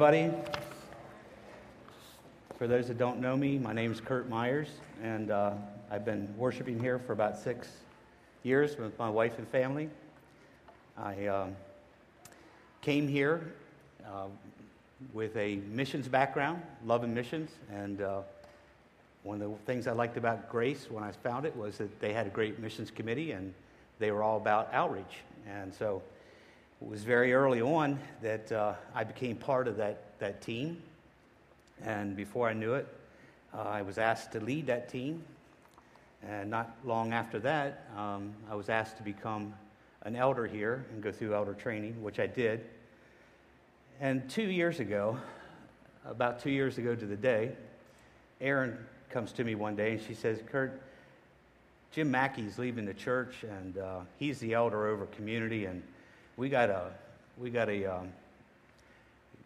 everybody. For those that don't know me, my name is Kurt Myers, and uh, I've been worshiping here for about six years with my wife and family. I um, came here uh, with a missions background, loving missions, and uh, one of the things I liked about Grace when I found it was that they had a great missions committee and they were all about outreach. And so it was very early on that uh, I became part of that, that team. And before I knew it, uh, I was asked to lead that team. And not long after that, um, I was asked to become an elder here and go through elder training, which I did. And two years ago, about two years ago to the day, Erin comes to me one day and she says, Kurt, Jim Mackey's leaving the church and uh, he's the elder over community and we got a we got a um,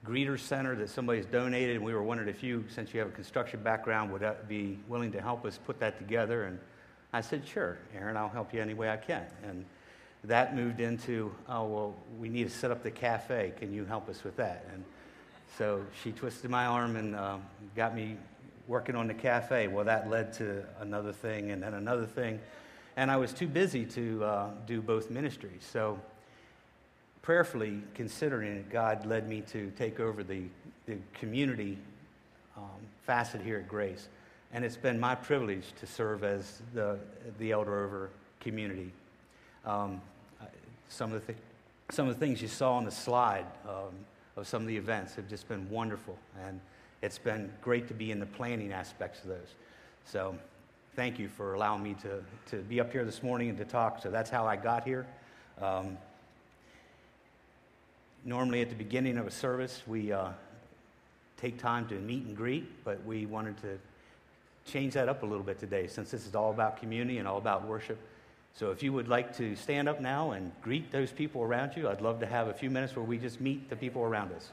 greeter center that somebody's donated and we were wondering if you since you have a construction background would be willing to help us put that together and I said sure Erin, I'll help you any way I can and that moved into oh well we need to set up the cafe can you help us with that and so she twisted my arm and uh, got me working on the cafe. Well, that led to another thing and then another thing. And I was too busy to uh, do both ministries. So, prayerfully considering it, God led me to take over the, the community um, facet here at Grace. And it's been my privilege to serve as the, the elder over community. Um, some, of the th- some of the things you saw on the slide um, of some of the events have just been wonderful. And it's been great to be in the planning aspects of those. So thank you for allowing me to, to be up here this morning and to talk. So that's how I got here. Um, normally, at the beginning of a service, we uh, take time to meet and greet, but we wanted to change that up a little bit today since this is all about community and all about worship. So if you would like to stand up now and greet those people around you, I'd love to have a few minutes where we just meet the people around us.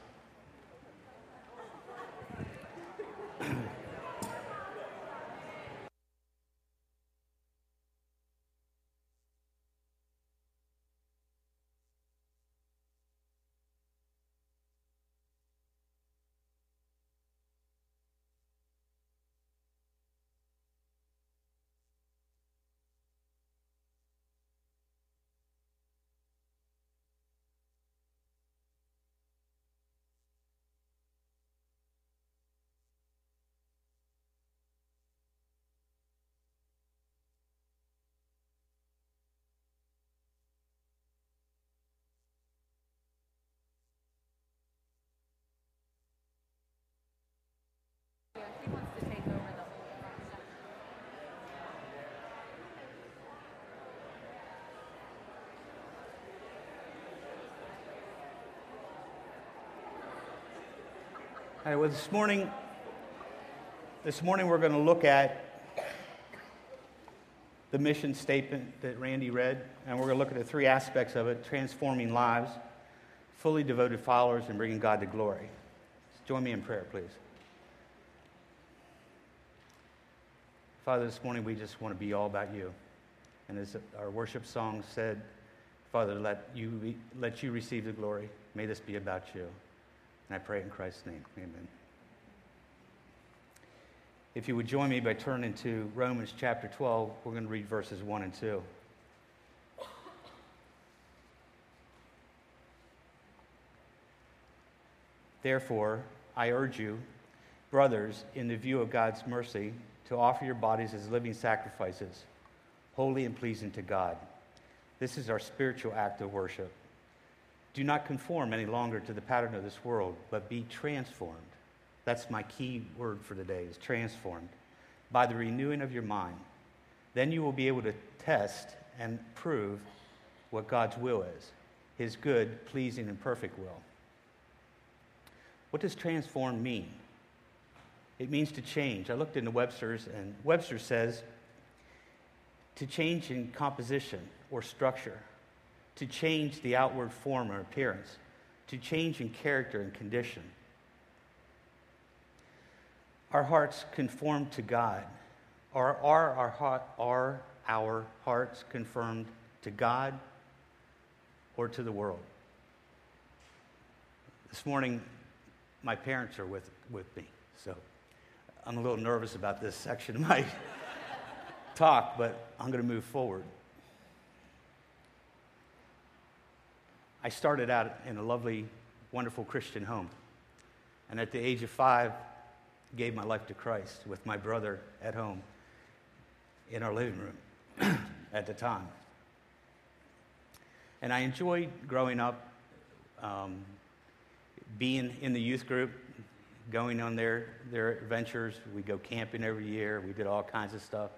All right, well, this morning, this morning we're going to look at the mission statement that Randy read, and we're going to look at the three aspects of it transforming lives, fully devoted followers, and bringing God to glory. Join me in prayer, please. Father, this morning we just want to be all about you. And as our worship song said, Father, let you, let you receive the glory. May this be about you. And I pray in Christ's name. Amen. If you would join me by turning to Romans chapter 12, we're going to read verses 1 and 2. Therefore, I urge you, brothers, in the view of God's mercy, to offer your bodies as living sacrifices, holy and pleasing to God. This is our spiritual act of worship. Do not conform any longer to the pattern of this world, but be transformed. That's my key word for today is transformed by the renewing of your mind. Then you will be able to test and prove what God's will is, his good, pleasing, and perfect will. What does transform mean? It means to change. I looked into Webster's, and Webster says to change in composition or structure to change the outward form or appearance, to change in character and condition. Our hearts conform to God. Are, are, our, are our hearts conformed to God or to the world? This morning, my parents are with, with me. So I'm a little nervous about this section of my talk, but I'm going to move forward. I started out in a lovely, wonderful Christian home. And at the age of five, gave my life to Christ with my brother at home in our living room at the time. And I enjoyed growing up, um, being in the youth group, going on their, their adventures. We go camping every year. We did all kinds of stuff.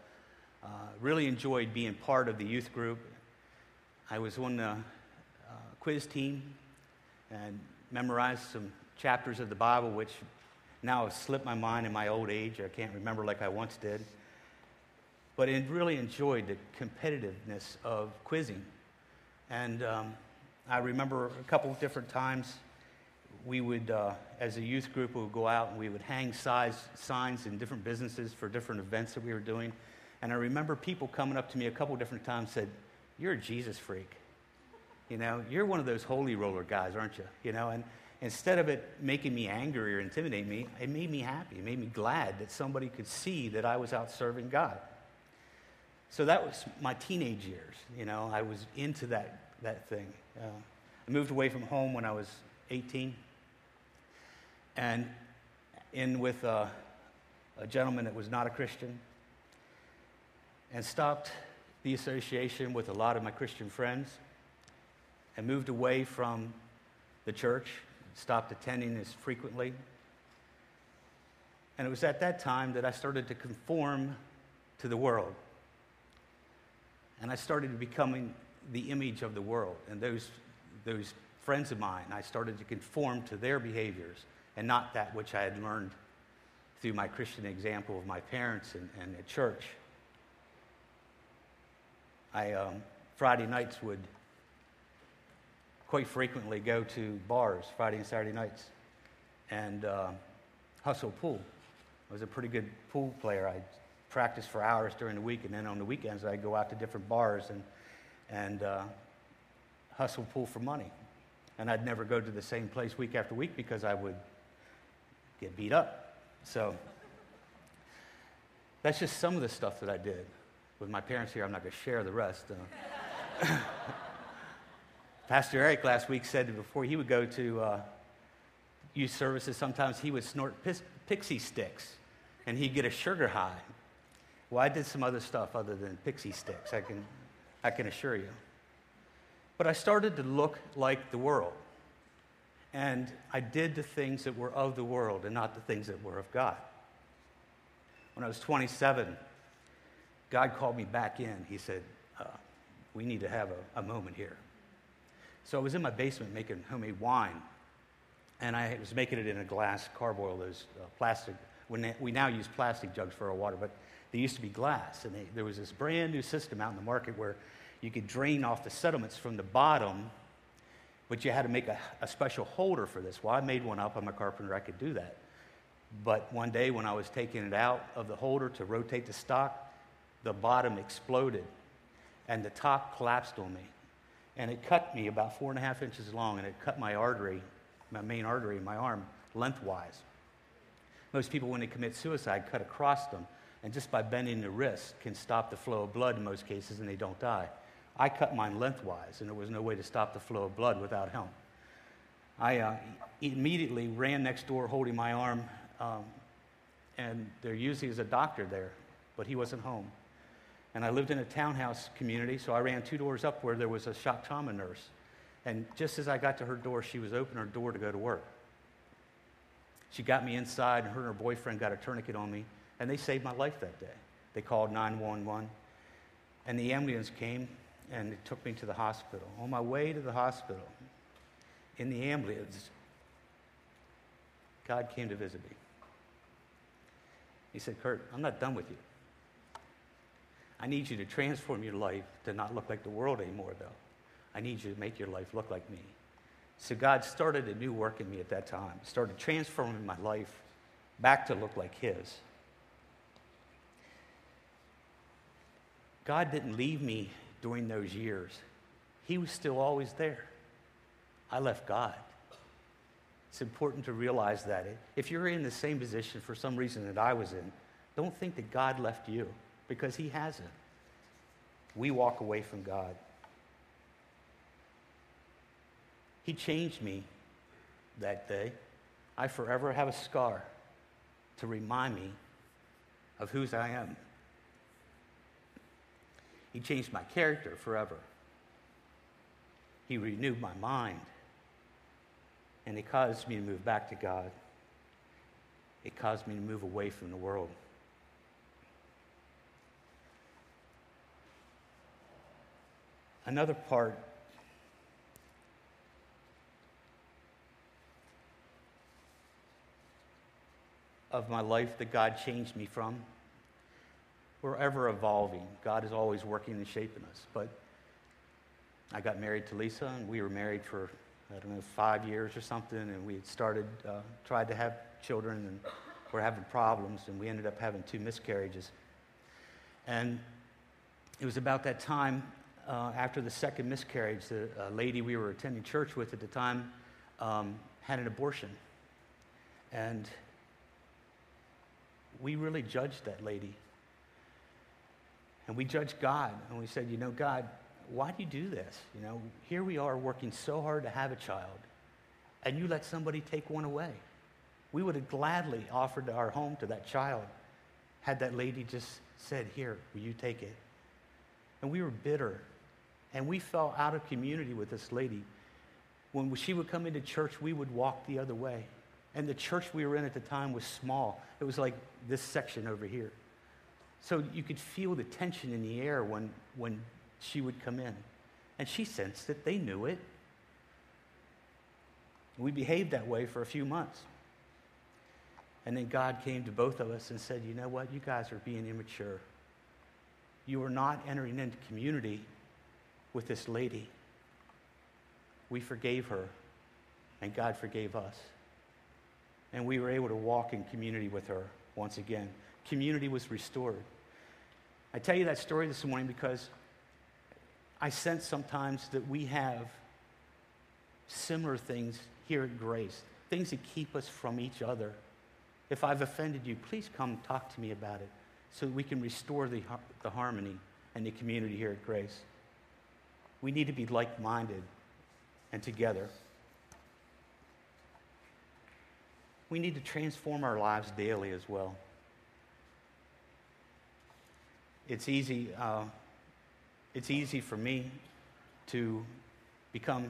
Uh, really enjoyed being part of the youth group. I was on the uh, quiz team and memorized some chapters of the Bible, which now have slipped my mind in my old age. I can't remember like I once did. But I really enjoyed the competitiveness of quizzing. And um, I remember a couple of different times we would, uh, as a youth group, we would go out and we would hang size, signs in different businesses for different events that we were doing. And I remember people coming up to me a couple different times said, "You're a Jesus freak. You know, you're one of those holy roller guys, aren't you? You know." And instead of it making me angry or intimidating me, it made me happy. It made me glad that somebody could see that I was out serving God. So that was my teenage years. You know, I was into that that thing. Uh, I moved away from home when I was 18 and in with a, a gentleman that was not a Christian, and stopped the association with a lot of my Christian friends, and moved away from the church, stopped attending as frequently. And it was at that time that I started to conform to the world. And I started becoming the image of the world. And those, those friends of mine, I started to conform to their behaviors and not that which I had learned through my Christian example of my parents and, and at church. I, um, Friday nights, would quite frequently go to bars Friday and Saturday nights and uh, hustle pool. I was a pretty good pool player. I practiced for hours during the week, and then on the weekends, I'd go out to different bars and, and uh, hustle pool for money. And I'd never go to the same place week after week because I would get beat up. So that's just some of the stuff that I did. With my parents here, I'm not going to share the rest. Uh, Pastor Eric last week said that before he would go to uh, youth services, sometimes he would snort pis- Pixy Stix and he'd get a sugar high. Well, I did some other stuff other than Pixy Stix, I can, I can assure you. But I started to look like the world. And I did the things that were of the world and not the things that were of God. When I was 27, God called me back in. He said, uh, We need to have a, a, moment here. So I was in my basement making homemade wine, and I was making it in a glass carboy, those uh, plastic. We now use plastic jugs for our water, but they used to be glass. And they, there was this brand new system out in the market where you could drain off the sediments from the bottom but you had to make a, a special holder for this. Well, I made one up. I'm a carpenter. I could do that. But one day when I was taking it out of the holder to rotate the stock, the bottom exploded and the top collapsed on me. And it cut me about four and a half inches long and it cut my artery, my main artery in my arm, lengthwise. Most people, when they commit suicide, cut across them. And just by bending the wrist can stop the flow of blood in most cases and they don't die. I cut mine lengthwise, and there was no way to stop the flow of blood without help. I uh, immediately ran next door holding my arm, um, and there usually is a doctor there, but he wasn't home. And I lived in a townhouse community, so I ran two doors up where there was a shock trauma nurse. And just as I got to her door, she was opening her door to go to work. She got me inside, and her and her boyfriend got a tourniquet on me, and they saved my life that day. They called 911, and the ambulance came, and it took me to the hospital. On my way to the hospital, in the ambulance, God came to visit me. He said, Kurt, I'm not done with you. I need you to transform your life to not look like the world anymore, though. I need you to make your life look like me. So God started a new work in me at that time, started transforming my life back to look like His. God didn't leave me during those years, He was still always there. I left God. It's important to realize that. If you're in the same position for some reason that I was in, don't think that God left you because He hasn't. We walk away from God. He changed me that day. I forever have a scar to remind me of whose I am. He changed my character forever. He renewed my mind. And it caused me to move back to God. It caused me to move away from the world. Another part of my life that God changed me from. We're ever evolving. God is always working and shaping us. But I got married to Lisa, and we were married for, I don't know, five years or something, and we had started, uh, tried to have children, and we're having problems, and we ended up having two miscarriages. And it was about that time, uh, after the second miscarriage, the uh, lady we were attending church with at the time um, had an abortion. And we really judged that lady. And we judged God, and we said, you know, God, why do you do this? You know, here we are working so hard to have a child, and you let somebody take one away. We would have gladly offered our home to that child had that lady just said, Here, will you take it? And we were bitter, and we fell out of community with this lady. When she would come into church, we would walk the other way. And the church we were in at the time was small. It was like this section over here. So you could feel the tension in the air when, when she would come in. And she sensed that they knew it. We behaved that way for a few months. And then God came to both of us and said, You know what? You guys are being immature. You are not entering into community with this lady. We forgave her, and God forgave us. And we were able to walk in community with her once again. Community was restored. I tell you that story this morning because I sense sometimes that we have similar things here at Grace, things that keep us from each other. If I've offended you, please come talk to me about it so we can restore the, the harmony and the community here at Grace. We need to be like minded and together. We need to transform our lives daily as well. It's easy, uh, it's easy for me to become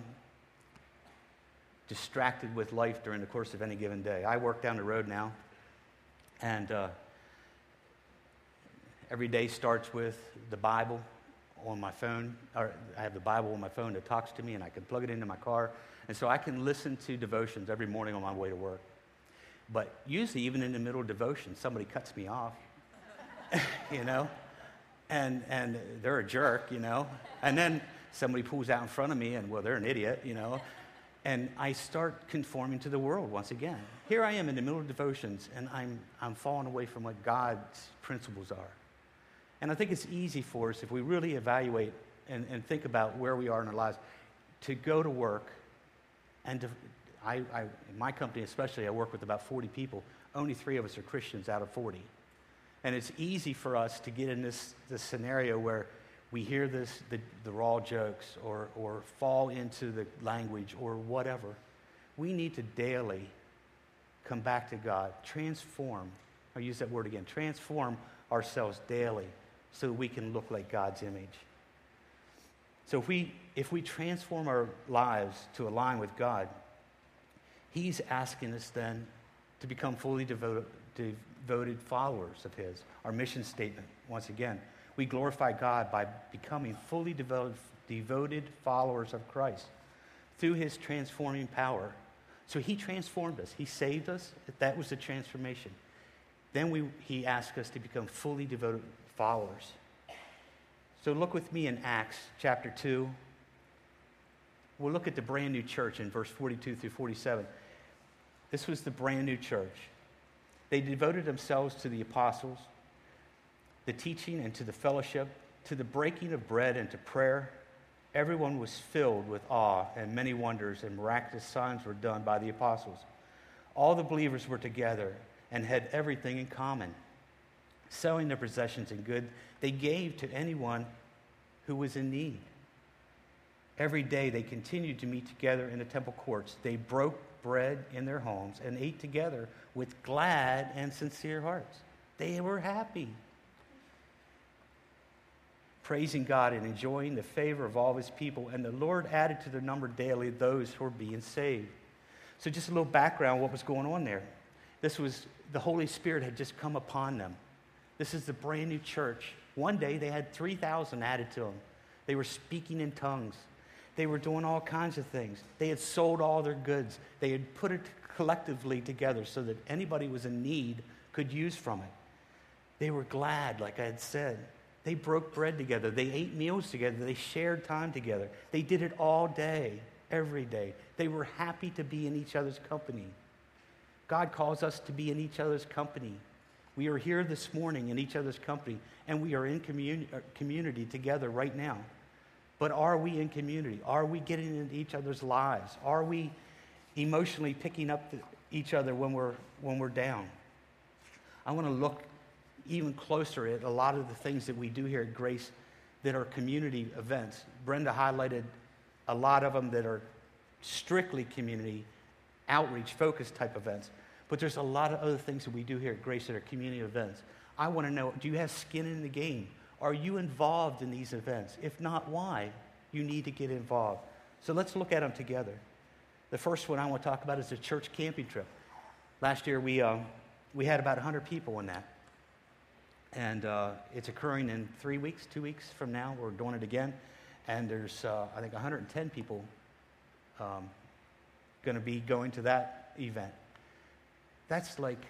distracted with life during the course of any given day. I work down the road now, and uh, every day starts with the Bible on my phone, or I have the Bible on my phone that talks to me, and I can plug it into my car. And so I can listen to devotions every morning on my way to work. But usually, even in the middle of devotion, somebody cuts me off, you know? And, and they're a jerk, you know? And then somebody pulls out in front of me, and well, they're an idiot, you know? And I start conforming to the world once again. Here I am in the middle of devotions, and I'm, I'm falling away from what God's principles are. And I think it's easy for us if we really evaluate and, and think about where we are in our lives to go to work and to, I, I, in my company especially, I work with about 40 people. Only three of us are Christians out of 40. And it's easy for us to get in this, this scenario where we hear this, the, the raw jokes or, or fall into the language or whatever. We need to daily come back to God, transform, I'll use that word again, transform ourselves daily so that we can look like God's image. So if we, if we transform our lives to align with God, He's asking us then to become fully devoted, devoted followers of His. Our mission statement, once again, we glorify God by becoming fully devoted, devoted followers of Christ through His transforming power. So He transformed us, He saved us. That was the transformation. Then we, He asked us to become fully devoted followers. So look with me in Acts chapter 2. We'll look at the brand new church in verse 42 through 47. This was the brand new church. They devoted themselves to the apostles, the teaching, and to the fellowship, to the breaking of bread and to prayer. Everyone was filled with awe, and many wonders and miraculous signs were done by the apostles. All the believers were together and had everything in common. Selling their possessions and good, they gave to anyone who was in need. Every day they continued to meet together in the temple courts. They broke bread in their homes and ate together with glad and sincere hearts. They were happy, praising God and enjoying the favor of all his people. And the Lord added to their number daily those who were being saved. So, just a little background what was going on there. This was the Holy Spirit had just come upon them. This is the brand new church. One day they had 3,000 added to them. They were speaking in tongues. They were doing all kinds of things. They had sold all their goods. They had put it collectively together so that anybody was in need could use from it. They were glad, like I had said. They broke bread together. They ate meals together. They shared time together. They did it all day, every day. They were happy to be in each other's company. God calls us to be in each other's company. We are here this morning in each other's company, and we are in uh, community together right now. But are we in community? Are we getting into each other's lives? Are we emotionally picking up each other when we're, when we're down? I want to look even closer at a lot of the things that we do here at Grace that are community events. Brenda highlighted a lot of them that are strictly community outreach focused type events. But there's a lot of other things that we do here at Grace that are community events. I want to know do you have skin in the game? Are you involved in these events? If not, why? You need to get involved. So let's look at them together. The first one I want to talk about is the church camping trip. Last year, we, um, we had about 100 people in that. And uh, it's occurring in three weeks, two weeks from now. We're doing it again. And there's, uh, I think, 110 people um, going to be going to that event. That's like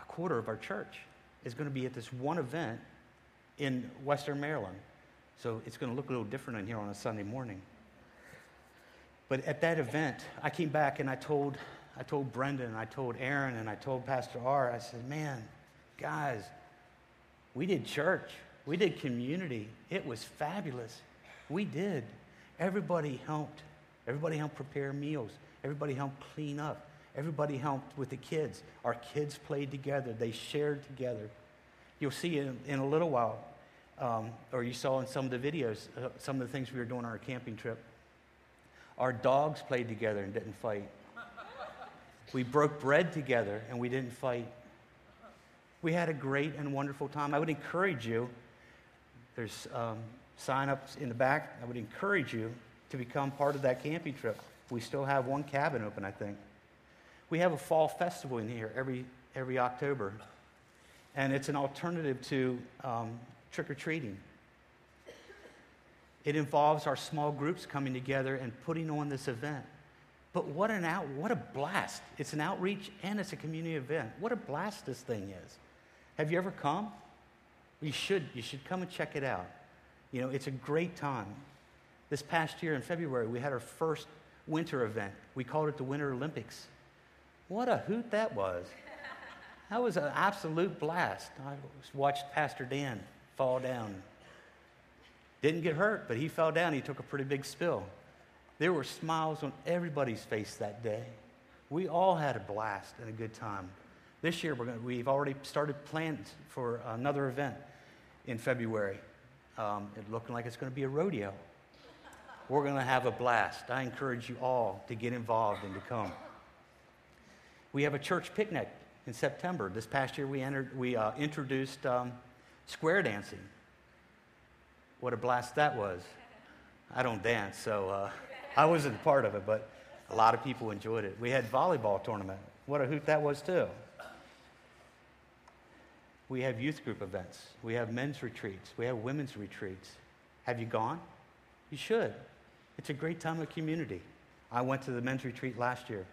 a quarter of our church is going to be at this one event in Western Maryland. So it's going to look a little different in here on a Sunday morning. But at that event, I came back and I told, I told Brendan and I told Erin and I told Pastor R, I said, man, guys, we did church. We did community. It was fabulous. We did. Everybody helped. Everybody helped prepare meals. Everybody helped clean up. Everybody helped with the kids. Our kids played together. They shared together. You'll see in, in a little while, um, or you saw in some of the videos, uh, some of the things we were doing on our camping trip. Our dogs played together and didn't fight. We broke bread together and we didn't fight. We had a great and wonderful time. I would encourage you, there's um, sign ups in the back. I would encourage you to become part of that camping trip. We still have one cabin open, I think. We have a fall festival in here every, every October and it's an alternative to um, trick or treating. It involves our small groups coming together and putting on this event. But what an out, what a blast. It's an outreach and it's a community event. What a blast this thing is. Have you ever come? You should, you should come and check it out. You know, it's a great time. This past year in February, we had our first winter event. We called it the Winter Olympics. What a hoot that was. That was an absolute blast. I watched Pastor Dan fall down. Didn't get hurt, but he fell down. He took a pretty big spill. There were smiles on everybody's face that day. We all had a blast and a good time. This year, going we've already started plans for another event in February. Um, it's looking like it's going to be a rodeo. We're going to have a blast. I encourage you all to get involved and to come. We have a church picnic in September. This past year, we, entered, we uh, introduced um, square dancing. What a blast that was. I don't dance, so uh, I wasn't part of it, but a lot of people enjoyed it. We had volleyball tournament. What a hoot that was, too. We have youth group events. We have men's retreats. We have women's retreats. Have you gone? You should. It's a great time of community. I went to the men's retreat last year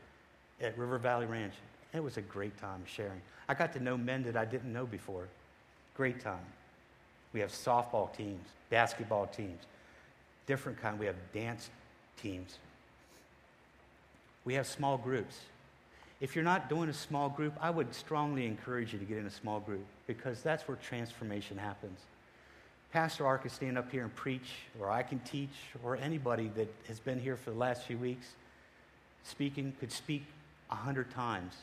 at River Valley Ranch. It was a great time sharing. I got to know men that I didn't know before. Great time. We have softball teams, basketball teams, different kind. We have dance teams. We have small groups. If you're not doing a small group, I would strongly encourage you to get in a small group because that's where transformation happens. Pastor Ark can stand up here and preach, or I can teach, or anybody that has been here for the last few weeks speaking could speak 100 times,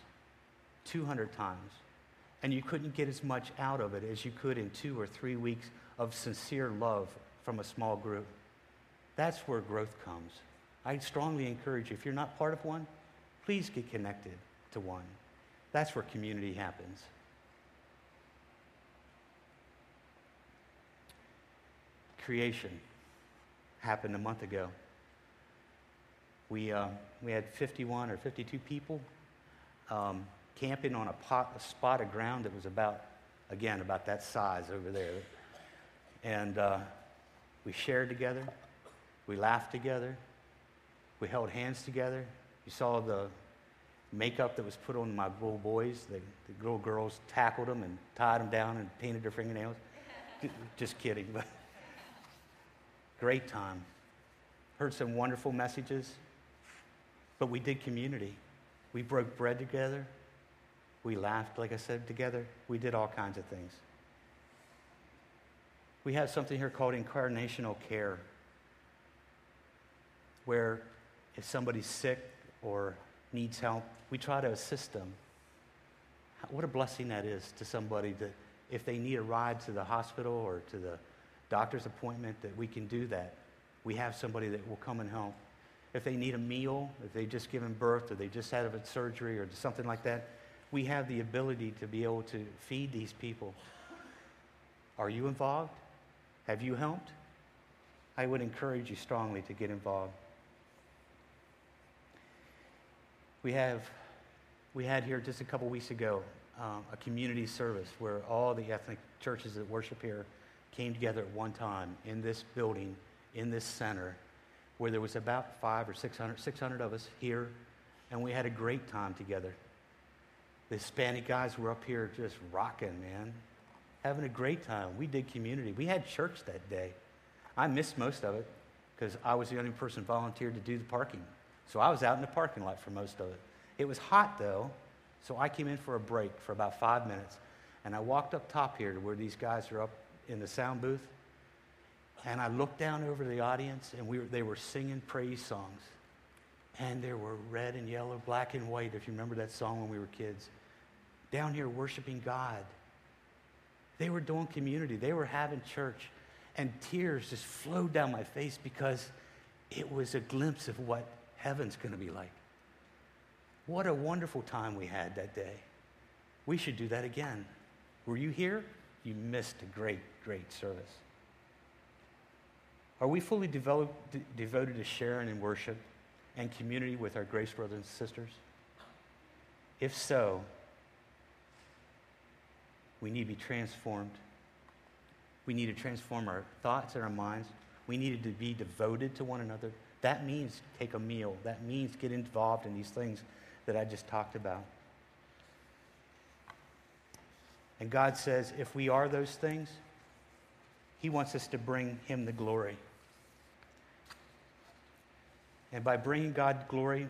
200 times, and you couldn't get as much out of it as you could in two or three weeks of sincere love from a small group. That's where growth comes. I strongly encourage you, if you're not part of one, please get connected to one. That's where community happens. Creation happened a month ago. We, uh, we had 51 or 52 people um, camping on a, pot, a spot of ground that was about, again, about that size over there. And uh, we shared together, we laughed together, we held hands together. You saw the makeup that was put on my little boys. The, the little girls tackled them and tied them down and painted their fingernails. Just kidding, but great time. Heard some wonderful messages, but we did community. We broke bread together. We laughed, like I said, together. We did all kinds of things. We have something here called incarnational care, where if somebody's sick or needs help, we try to assist them. What a blessing that is to somebody that if they need a ride to the hospital or to the doctor's appointment, that we can do that. We have somebody that will come and help. If they need a meal, if they just given birth or they just had a surgery or something like that, we have the ability to be able to feed these people. Are you involved? Have you helped? I would encourage you strongly to get involved. We have, we had here just a couple weeks ago um, a community service where all the ethnic churches that worship here came together at one time in this building, in this center, where there was about five or 600, 600 of us here, and we had a great time together. The Hispanic guys were up here just rocking, man, having a great time. We did community. We had church that day. I missed most of it because I was the only person volunteered to do the parking. So I was out in the parking lot for most of it. It was hot though, so I came in for a break for about five minutes. And I walked up top here to where these guys are up in the sound booth. And I looked down over the audience, and we were, they were singing praise songs. And there were red and yellow, black and white, if you remember that song when we were kids. Down here worshiping God. They were doing community, they were having church. And tears just flowed down my face because it was a glimpse of what heaven's going to be like. What a wonderful time we had that day. We should do that again. Were you here? You missed a great, great service. Are we fully de- devoted to sharing and worship and community with our grace brothers and sisters? If so, we need to be transformed. We need to transform our thoughts and our minds. We need to be devoted to one another. That means take a meal. That means get involved in these things that I just talked about. And God says if we are those things, He wants us to bring Him the glory. And by bringing God glory,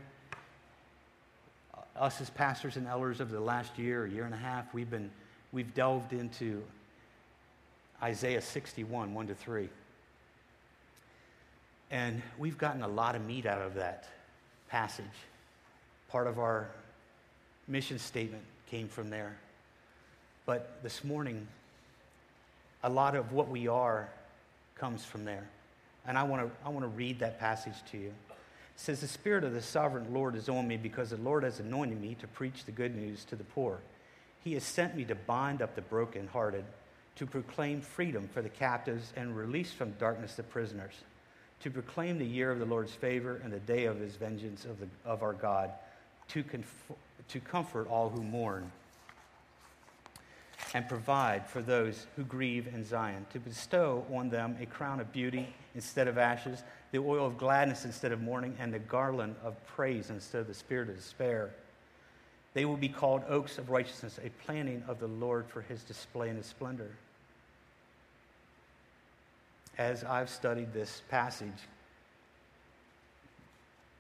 uh, us as pastors and elders of the last year, year and a half, we've been we've delved into Isaiah 61, 1 to 3. And we've gotten a lot of meat out of that passage. Part of our mission statement came from there. But this morning, a lot of what we are comes from there. And I want to I want to read that passage to you. It says, The Spirit of the sovereign Lord is on me because the Lord has anointed me to preach the good news to the poor. He has sent me to bind up the brokenhearted, to proclaim freedom for the captives and release from darkness the prisoners to proclaim the year of the Lord's favor and the day of his vengeance of, the, of our God, to, conf- to comfort all who mourn, and provide for those who grieve in Zion, to bestow on them a crown of beauty instead of ashes, the oil of gladness instead of mourning, and the garland of praise instead of the spirit of despair. They will be called oaks of righteousness, a planting of the Lord for his display and his splendor as I've studied this passage.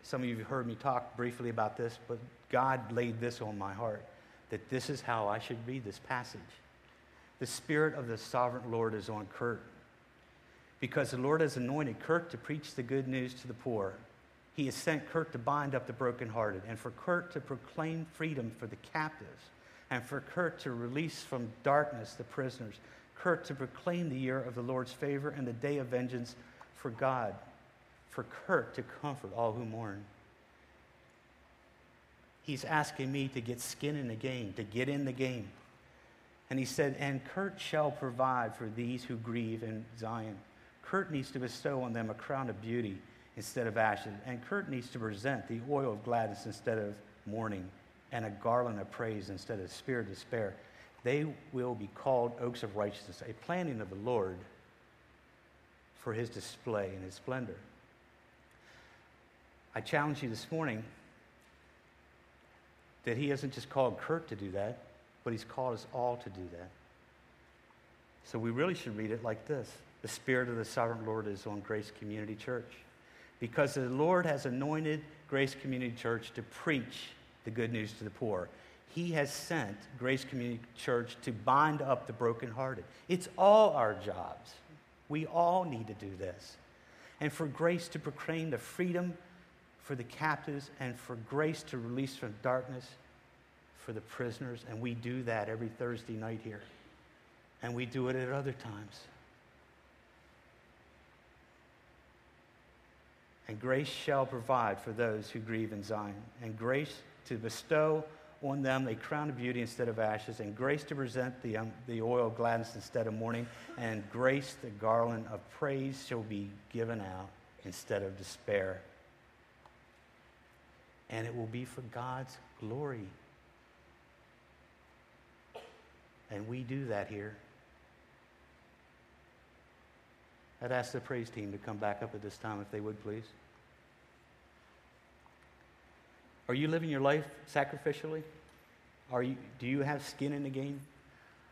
Some of you have heard me talk briefly about this, but God laid this on my heart that this is how I should read this passage. The Spirit of the sovereign Lord is on Kurt because the Lord has anointed Kurt to preach the good news to the poor. He has sent Kurt to bind up the brokenhearted and for Kurt to proclaim freedom for the captives and for Kurt to release from darkness the prisoners. Kurt to proclaim the year of the Lord's favor and the day of vengeance for God. For Kurt to comfort all who mourn. He's asking me to get skin in the game, to get in the game. And he said, And Kurt shall provide for these who grieve in Zion. Kurt needs to bestow on them a crown of beauty instead of ashes. And Kurt needs to present the oil of gladness instead of mourning, and a garland of praise instead of spirit of despair. They will be called oaks of righteousness, a planting of the Lord for his display and his splendor. I challenge you this morning that he hasn't just called Kurt to do that, but he's called us all to do that. So we really should read it like this The Spirit of the Sovereign Lord is on Grace Community Church. Because the Lord has anointed Grace Community Church to preach the good news to the poor. He has sent Grace Community Church to bind up the brokenhearted. It's all our jobs. We all need to do this. And for grace to proclaim the freedom for the captives and for grace to release from darkness for the prisoners. And we do that every Thursday night here. And we do it at other times. And grace shall provide for those who grieve in Zion, and grace to bestow on them a crown of beauty instead of ashes, and grace to present the, um, the oil of gladness instead of mourning, and grace the garland of praise shall be given out instead of despair. And it will be for God's glory. And we do that here. I'd ask the praise team to come back up at this time if they would, please. Are you living your life sacrificially? Are you, do you have skin in the game?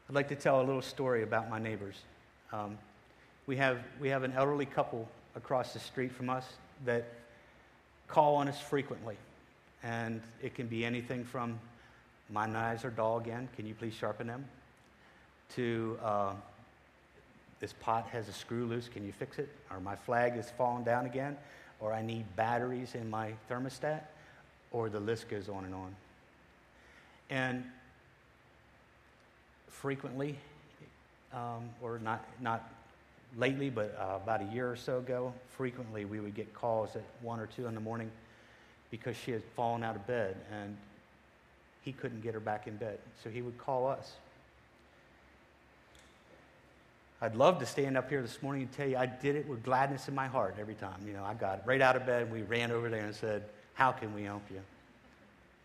I'd like to tell a little story about my neighbors. Um, we, have, we have an elderly couple across the street from us that call on us frequently. And it can be anything from, my knives are dull again, can you please sharpen them? To, uh, this pot has a screw loose, can you fix it? Or my flag is falling down again? Or I need batteries in my thermostat? Or the list goes on and on. And frequently, um, or not, not lately, but uh, about a year or so ago, frequently we would get calls at 1 or 2 in the morning because she had fallen out of bed and he couldn't get her back in bed. So he would call us. I'd love to stand up here this morning and tell you I did it with gladness in my heart every time. You know, I got right out of bed. and We ran over there and said, How can we help you?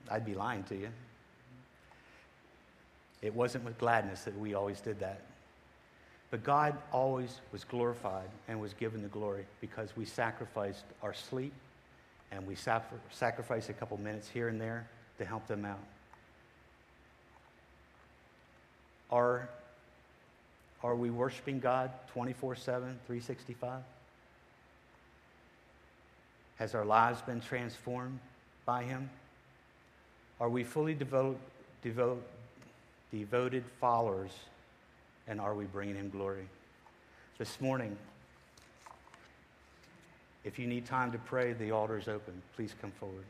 I'd be lying to you. It wasn't with gladness that we always did that. But God always was glorified and was given the glory because we sacrificed our sleep and we sacrifice a couple minutes here and there to help them out. Our are we worshiping God 24 7, 365? Has our lives been transformed by Him? Are we fully devote, devote, devoted followers and are we bringing Him glory? This morning, if you need time to pray, the altar is open. Please come forward.